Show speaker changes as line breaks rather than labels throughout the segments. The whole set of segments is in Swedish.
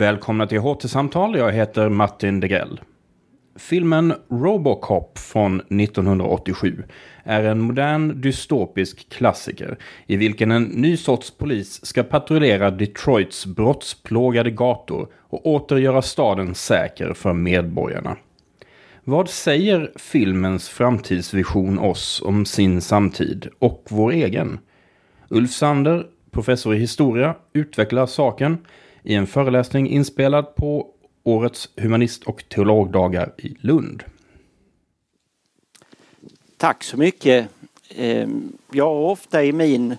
Välkomna till HT-samtal. Jag heter Martin Degrell. Filmen Robocop från 1987 är en modern dystopisk klassiker i vilken en ny sorts polis ska patrullera Detroits brottsplågade gator och åter göra staden säker för medborgarna. Vad säger filmens framtidsvision oss om sin samtid och vår egen? Ulf Sander, professor i historia, utvecklar saken i en föreläsning inspelad på årets humanist och teologdagar i Lund.
Tack så mycket. Ehm, jag har ofta i min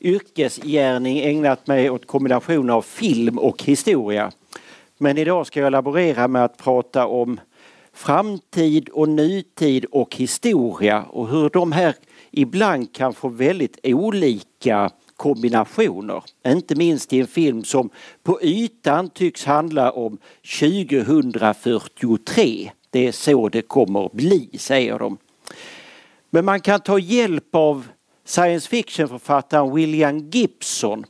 yrkesgärning ägnat mig åt kombination av film och historia. Men idag ska jag laborera med att prata om framtid och nutid och historia och hur de här ibland kan få väldigt olika kombinationer. Inte minst i en film som på ytan tycks handla om 2043. Det är så det kommer bli, säger de. Men man kan ta hjälp av science fiction-författaren William Gibson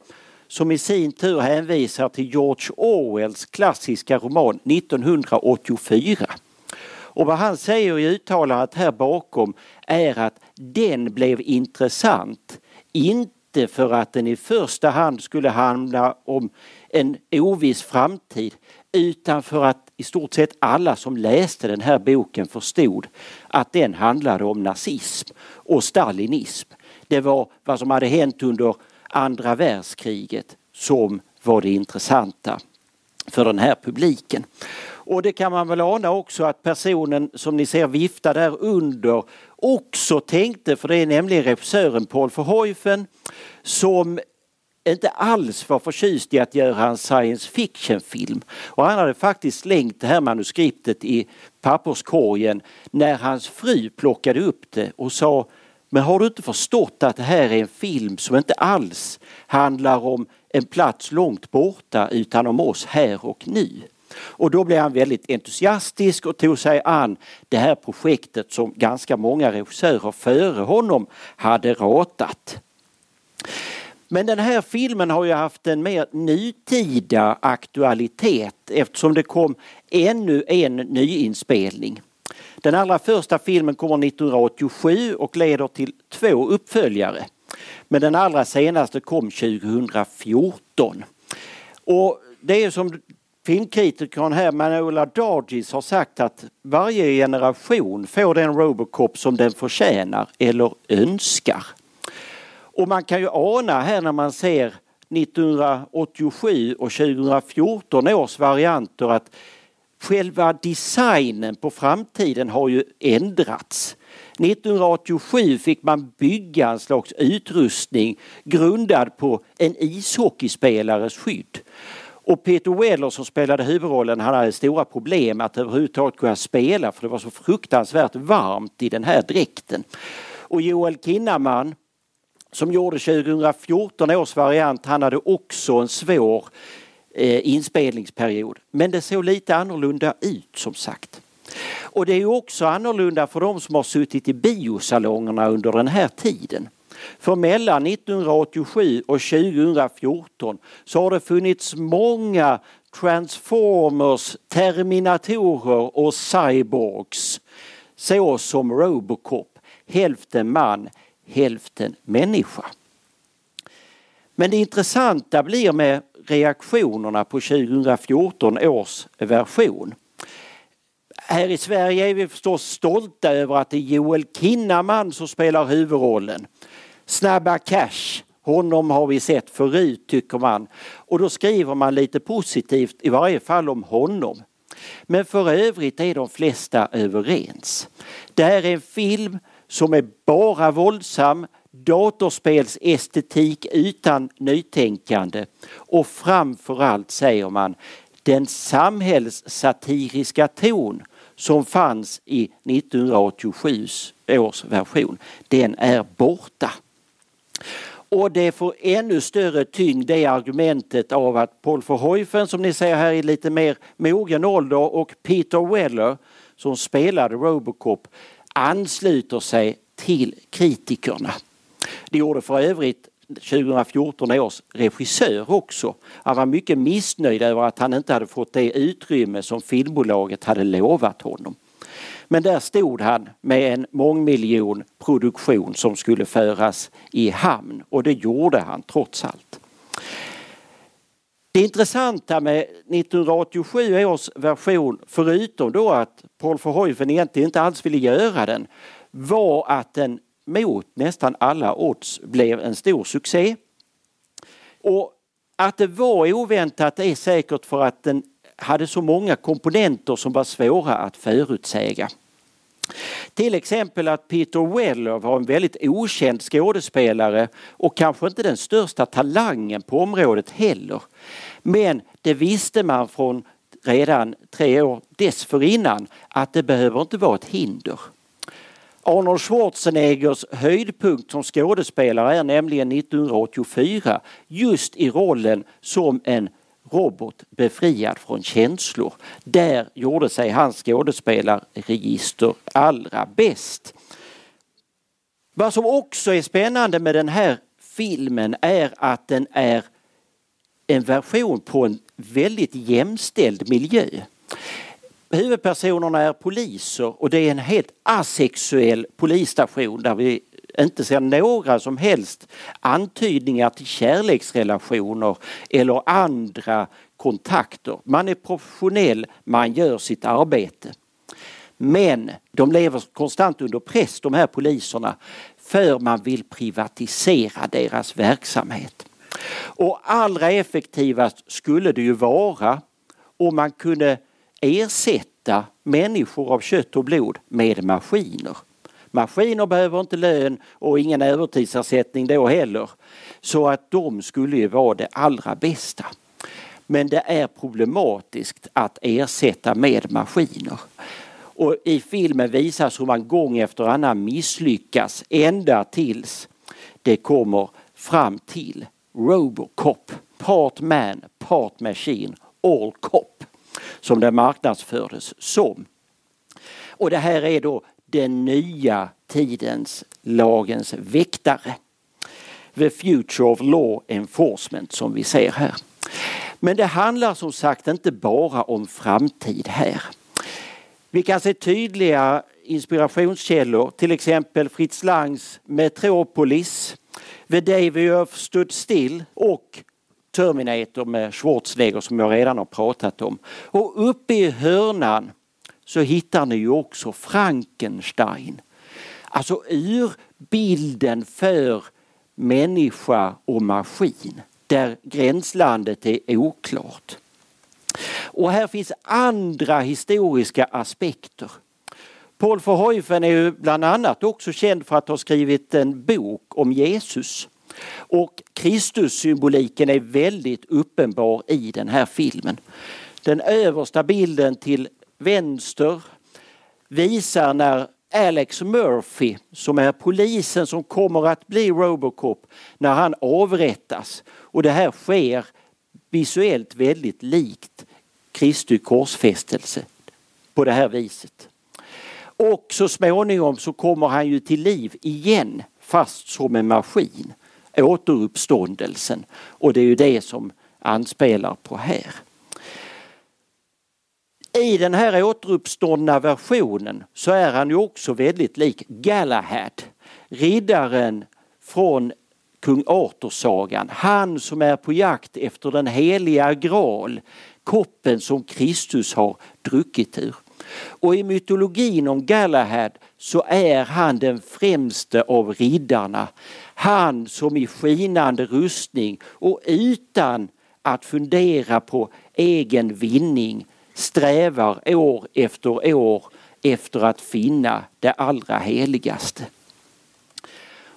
som i sin tur hänvisar till George Orwells klassiska roman 1984. Och vad han säger i uttalandet här bakom är att den blev intressant, inte inte för att den i första hand skulle handla om en oviss framtid utan för att i stort sett alla som läste den här boken förstod att den handlade om nazism och stalinism. Det var vad som hade hänt under andra världskriget som var det intressanta för den här publiken. Och det kan man väl ana också att personen som ni ser vifta där under också tänkte, för det är nämligen regissören Paul Verhoeven som inte alls var förtjust i att göra en science fiction-film. Och han hade faktiskt slängt det här manuskriptet i papperskorgen när hans fru plockade upp det och sa men har du inte förstått att det här är en film som inte alls handlar om en plats långt borta utan om oss här och nu? Och då blev han väldigt entusiastisk och tog sig an det här projektet som ganska många regissörer före honom hade ratat. Men den här filmen har ju haft en mer nutida aktualitet eftersom det kom ännu en nyinspelning. Den allra första filmen kommer 1987 och leder till två uppföljare. Men den allra senaste kom 2014. Och det är som filmkritikern här, Manola Dargis, har sagt att varje generation får den Robocop som den förtjänar eller önskar. Och man kan ju ana här när man ser 1987 och 2014 års varianter att själva designen på framtiden har ju ändrats. 1987 fick man bygga en slags utrustning grundad på en ishockeyspelares skydd. Och Peter Weller som spelade huvudrollen han hade stora problem att överhuvudtaget kunna spela för det var så fruktansvärt varmt i den här dräkten. Och Joel Kinnaman som gjorde 2014 års variant, han hade också en svår eh, inspelningsperiod. Men det såg lite annorlunda ut som sagt. Och det är också annorlunda för de som har suttit i biosalongerna under den här tiden. För mellan 1987 och 2014 så har det funnits många Transformers, Terminatorer och Cyborgs. Så som Robocop, hälften man, hälften människa. Men det intressanta blir med reaktionerna på 2014 års version. Här i Sverige är vi förstås stolta över att det är Joel Kinnaman som spelar huvudrollen. Snabba Cash, honom har vi sett förut tycker man. Och då skriver man lite positivt i varje fall om honom. Men för övrigt är de flesta överens. Det här är en film som är bara våldsam, datorspelsestetik utan nytänkande och framförallt säger man den samhällssatiriska ton som fanns i 1987 års version, den är borta. Och det får ännu större tyngd det argumentet av att Paul Verhoeven som ni ser här i lite mer mogen ålder och Peter Weller som spelade Robocop ansluter sig till kritikerna. Det gjorde för övrigt 2014 års regissör också. Han var mycket missnöjd över att han inte hade fått det utrymme som filmbolaget hade lovat honom. Men där stod han med en mångmiljonproduktion som skulle föras i hamn och det gjorde han trots allt. Det intressanta med 1987 års version, förutom då att Paul Verhoeven egentligen inte alls ville göra den, var att den mot nästan alla odds blev en stor succé. Och att det var oväntat är säkert för att den hade så många komponenter som var svåra att förutsäga. Till exempel att Peter Weller var en väldigt okänd skådespelare och kanske inte den största talangen på området heller. Men det visste man från redan tre år dessförinnan att det behöver inte vara ett hinder. Arnold Schwarzeneggers höjdpunkt som skådespelare är nämligen 1984 just i rollen som en robot befriad från känslor. Där gjorde sig hans skådespelarregister allra bäst. Vad som också är spännande med den här filmen är att den är en version på en väldigt jämställd miljö. Huvudpersonerna är poliser och det är en helt asexuell polisstation där vi inte ser några som helst antydningar till kärleksrelationer eller andra kontakter. Man är professionell, man gör sitt arbete. Men de lever konstant under press de här poliserna för man vill privatisera deras verksamhet. Och allra effektivast skulle det ju vara om man kunde ersätta människor av kött och blod med maskiner. Maskiner behöver inte lön och ingen övertidsersättning då heller. Så att de skulle ju vara det allra bästa. Men det är problematiskt att ersätta med maskiner. Och i filmen visas hur man gång efter annan misslyckas ända tills det kommer fram till Robocop. Part man, part machine, all cop. Som det marknadsfördes som. Och det här är då den nya tidens lagens väktare. The Future of Law Enforcement som vi ser här. Men det handlar som sagt inte bara om framtid här. Vi kan se tydliga inspirationskällor, till exempel Fritz Langs Metropolis, The Day We Earth Stood Still och Terminator med Schwarzenegger som jag redan har pratat om. Och uppe i hörnan så hittar ni ju också Frankenstein. Alltså urbilden för människa och maskin där gränslandet är oklart. Och här finns andra historiska aspekter. Paul Verhoeven är ju bland annat också känd för att ha skrivit en bok om Jesus. Och Kristussymboliken är väldigt uppenbar i den här filmen. Den översta bilden till vänster visar när Alex Murphy, som är polisen som kommer att bli Robocop, när han avrättas. Och det här sker visuellt väldigt likt Kristi korsfästelse på det här viset. Och så småningom så kommer han ju till liv igen fast som en maskin. Återuppståndelsen. Och det är ju det som anspelar på här. I den här återuppståndna versionen så är han ju också väldigt lik Galahad, riddaren från kung Arthur-sagan. Han som är på jakt efter den heliga graal, koppen som Kristus har druckit ur. Och i mytologin om Galahad så är han den främste av riddarna. Han som i skinande rustning och utan att fundera på egen vinning strävar år efter år efter att finna det allra heligaste.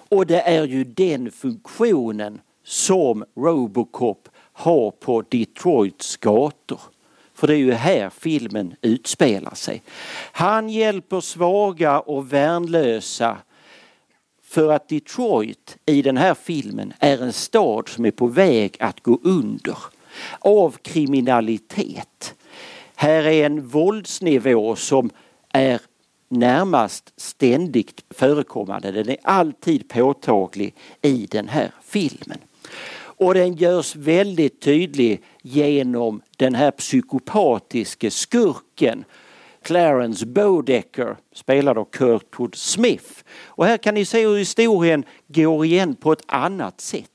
Och det är ju den funktionen som Robocop har på Detroits gator. För det är ju här filmen utspelar sig. Han hjälper svaga och värnlösa för att Detroit i den här filmen är en stad som är på väg att gå under av kriminalitet. Här är en våldsnivå som är närmast ständigt förekommande. Den är alltid påtaglig i den här filmen. Och den görs väldigt tydlig genom den här psykopatiske skurken Clarence Bodecker, spelad av Kurtwood Smith. Och här kan ni se hur historien går igen på ett annat sätt.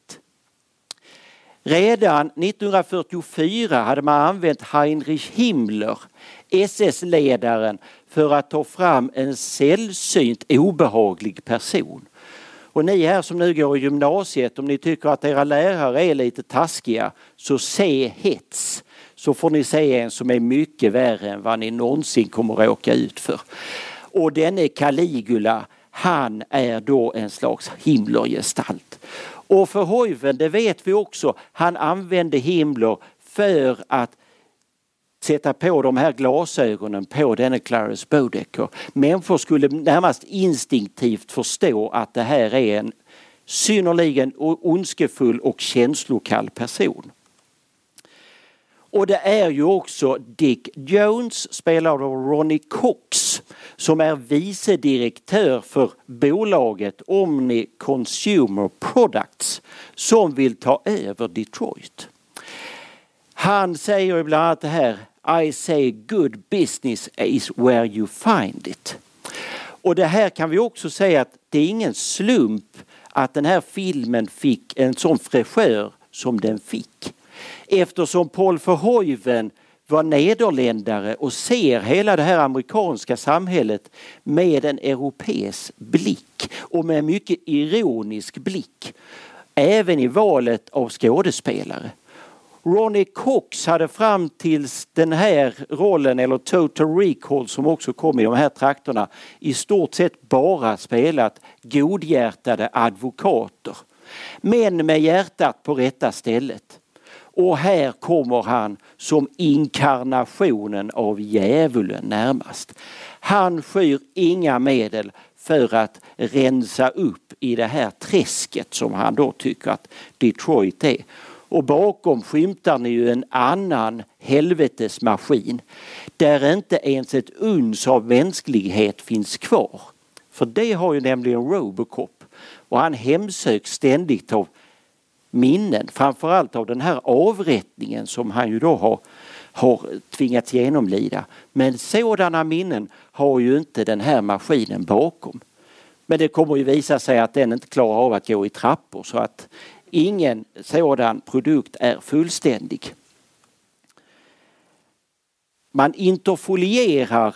Redan 1944 hade man använt Heinrich Himmler, SS-ledaren, för att ta fram en sällsynt obehaglig person. Och ni här som nu går i gymnasiet, om ni tycker att era lärare är lite taskiga, så se hets. Så får ni se en som är mycket värre än vad ni någonsin kommer att råka ut för. Och denne Caligula, han är då en slags Himmlergestalt. Och för Hoiven, det vet vi också, han använde Himmler för att sätta på de här glasögonen på denne Clarence Bodecker. Människor skulle närmast instinktivt förstå att det här är en synnerligen ondskefull och känslokall person. Och det är ju också Dick Jones, spelad av Ronnie Cox, som är vice direktör för bolaget Omni Consumer Products som vill ta över Detroit. Han säger bland annat det här I say good business is where you find it. Och det här kan vi också säga att det är ingen slump att den här filmen fick en sån fräschör som den fick. Eftersom Paul Verhoeven var nederländare och ser hela det här amerikanska samhället med en europeisk blick och med en mycket ironisk blick. Även i valet av skådespelare. Ronnie Cox hade fram tills den här rollen, eller Total Recall som också kom i de här trakterna, i stort sett bara spelat godhjärtade advokater. Men med hjärtat på rätta stället. Och här kommer han som inkarnationen av djävulen närmast. Han skyr inga medel för att rensa upp i det här träsket som han då tycker att Detroit är. Och bakom skymtar ni ju en annan helvetesmaskin där inte ens ett uns av mänsklighet finns kvar. För det har ju nämligen Robocop och han hemsöks ständigt av minnen, framförallt av den här avrättningen som han ju då har, har tvingats genomlida. Men sådana minnen har ju inte den här maskinen bakom. Men det kommer ju visa sig att den inte klarar av att gå i trappor så att ingen sådan produkt är fullständig. Man interfolierar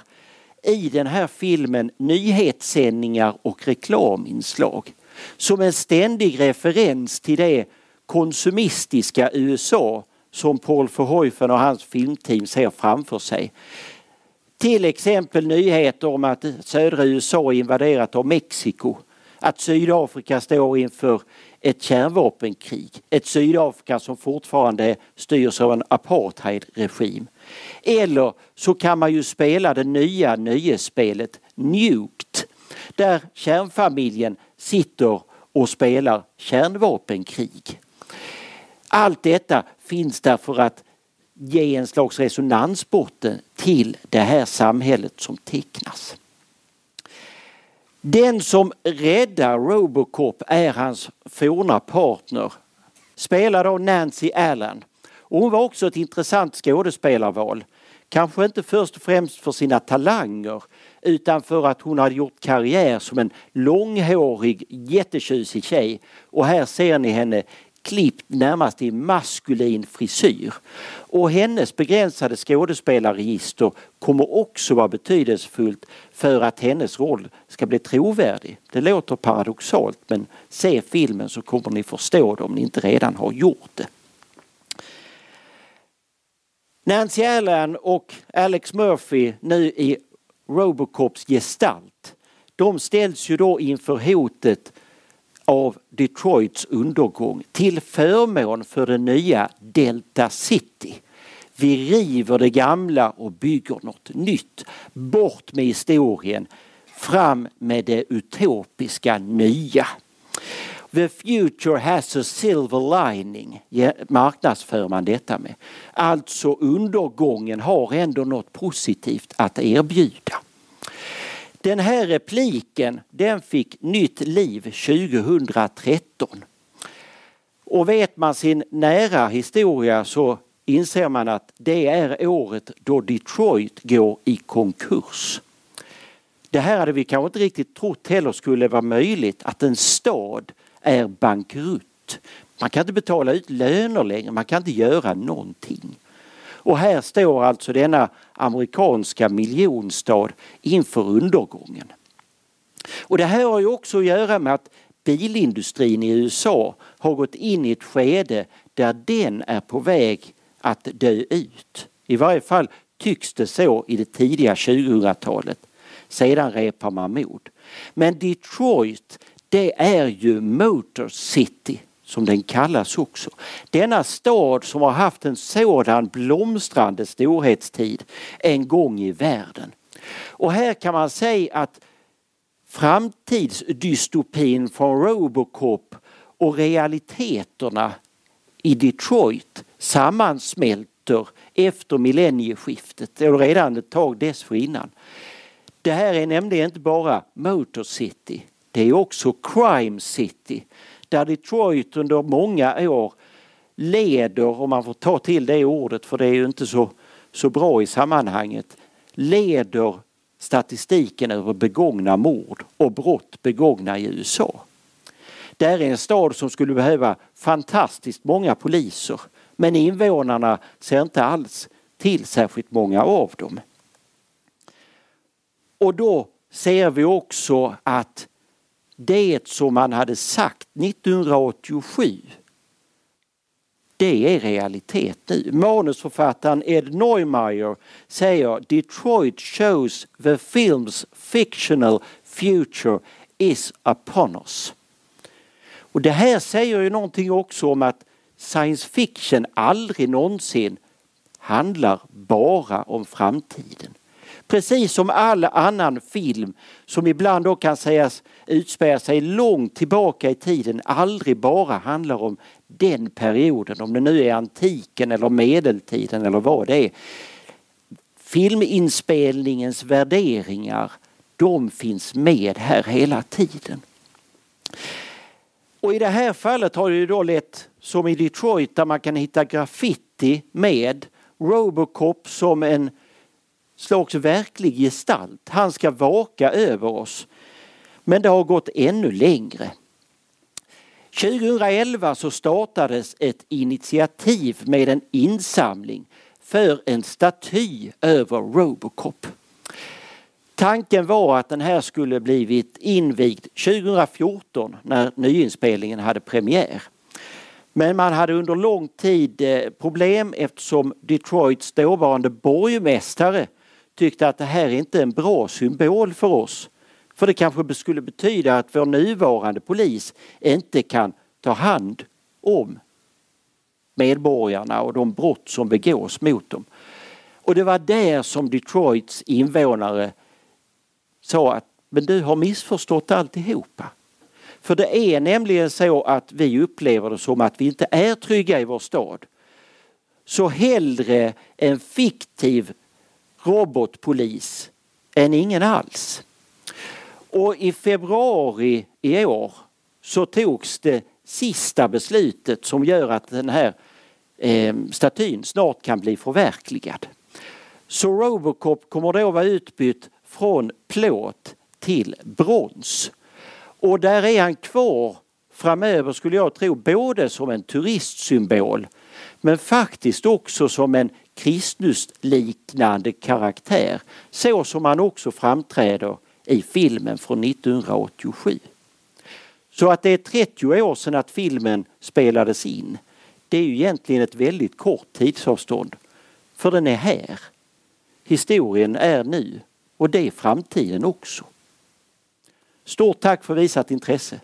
i den här filmen nyhetssändningar och reklaminslag som en ständig referens till det konsumistiska USA som Paul Verhoeven och hans filmteam ser framför sig. Till exempel nyheter om att södra USA är invaderat av Mexiko. Att Sydafrika står inför ett kärnvapenkrig. Ett Sydafrika som fortfarande styrs av en apartheidregim. Eller så kan man ju spela det nya nöjesspelet Nuked där kärnfamiljen sitter och spelar kärnvapenkrig. Allt detta finns där för att ge en slags resonansbotten till det här samhället som tecknas. Den som räddar Robocop är hans forna partner, spelad av Nancy Allen. Och hon var också ett intressant skådespelarval. Kanske inte först och främst för sina talanger utan för att hon hade gjort karriär som en långhårig jättetjusig tjej. Och här ser ni henne klippt närmast i maskulin frisyr. Och hennes begränsade skådespelarregister kommer också vara betydelsefullt för att hennes roll ska bli trovärdig. Det låter paradoxalt men se filmen så kommer ni förstå det om ni inte redan har gjort det. Nancy Allen och Alex Murphy nu i Robocops gestalt. De ställs ju då inför hotet av Detroits undergång till förmån för det nya Delta City. Vi river det gamla och bygger något nytt. Bort med historien, fram med det utopiska nya. The future has a silver lining marknadsför man detta med. Alltså undergången har ändå något positivt att erbjuda. Den här repliken den fick nytt liv 2013. Och vet man sin nära historia så inser man att det är året då Detroit går i konkurs. Det här hade vi kanske inte riktigt trott heller skulle vara möjligt, att en stad är bankrutt. Man kan inte betala ut löner längre, man kan inte göra någonting. Och här står alltså denna amerikanska miljonstad inför undergången. Och det här har ju också att göra med att bilindustrin i USA har gått in i ett skede där den är på väg att dö ut. I varje fall tycks det så i det tidiga 2000-talet. Sedan repar man mod. Men Detroit, det är ju Motor City som den kallas också. Denna stad som har haft en sådan blomstrande storhetstid en gång i världen. Och här kan man säga att framtidsdystopin från Robocop och realiteterna i Detroit sammansmälter efter millennieskiftet, eller redan ett tag dessförinnan. Det här är nämligen inte bara Motor City, det är också Crime City där Detroit under många år leder, om man får ta till det ordet för det är ju inte så, så bra i sammanhanget, leder statistiken över begångna mord och brott begångna i USA. Det är en stad som skulle behöva fantastiskt många poliser men invånarna ser inte alls till särskilt många av dem. Och då ser vi också att det som man hade sagt 1987 det är realitet nu. Manusförfattaren Ed Neumeier säger Detroit shows the film's fictional future is upon us. Och det här säger ju någonting också om att science fiction aldrig någonsin handlar bara om framtiden. Precis som all annan film som ibland då kan sägas utspela sig långt tillbaka i tiden aldrig bara handlar om den perioden, om det nu är antiken eller medeltiden eller vad det är. Filminspelningens värderingar, de finns med här hela tiden. Och i det här fallet har det ju då lett som i Detroit där man kan hitta graffiti med Robocop som en slags verklig gestalt. Han ska vaka över oss. Men det har gått ännu längre. 2011 så startades ett initiativ med en insamling för en staty över Robocop. Tanken var att den här skulle blivit invigd 2014 när nyinspelningen hade premiär. Men man hade under lång tid eh, problem eftersom Detroits dåvarande borgmästare tyckte att det här är inte en bra symbol för oss. För det kanske skulle betyda att vår nuvarande polis inte kan ta hand om medborgarna och de brott som begås mot dem. Och det var där som Detroits invånare sa att men du har missförstått alltihopa. För det är nämligen så att vi upplever det som att vi inte är trygga i vår stad. Så hellre en fiktiv robotpolis än ingen alls. Och i februari i år så togs det sista beslutet som gör att den här eh, statyn snart kan bli förverkligad. Så Robocop kommer då vara utbytt från plåt till brons. Och där är han kvar framöver skulle jag tro både som en turistsymbol men faktiskt också som en Kristusliknande karaktär så som han också framträder i filmen från 1987. Så att det är 30 år sedan att filmen spelades in det är ju egentligen ett väldigt kort tidsavstånd. För den är här. Historien är nu och det är framtiden också. Stort tack för visat intresse.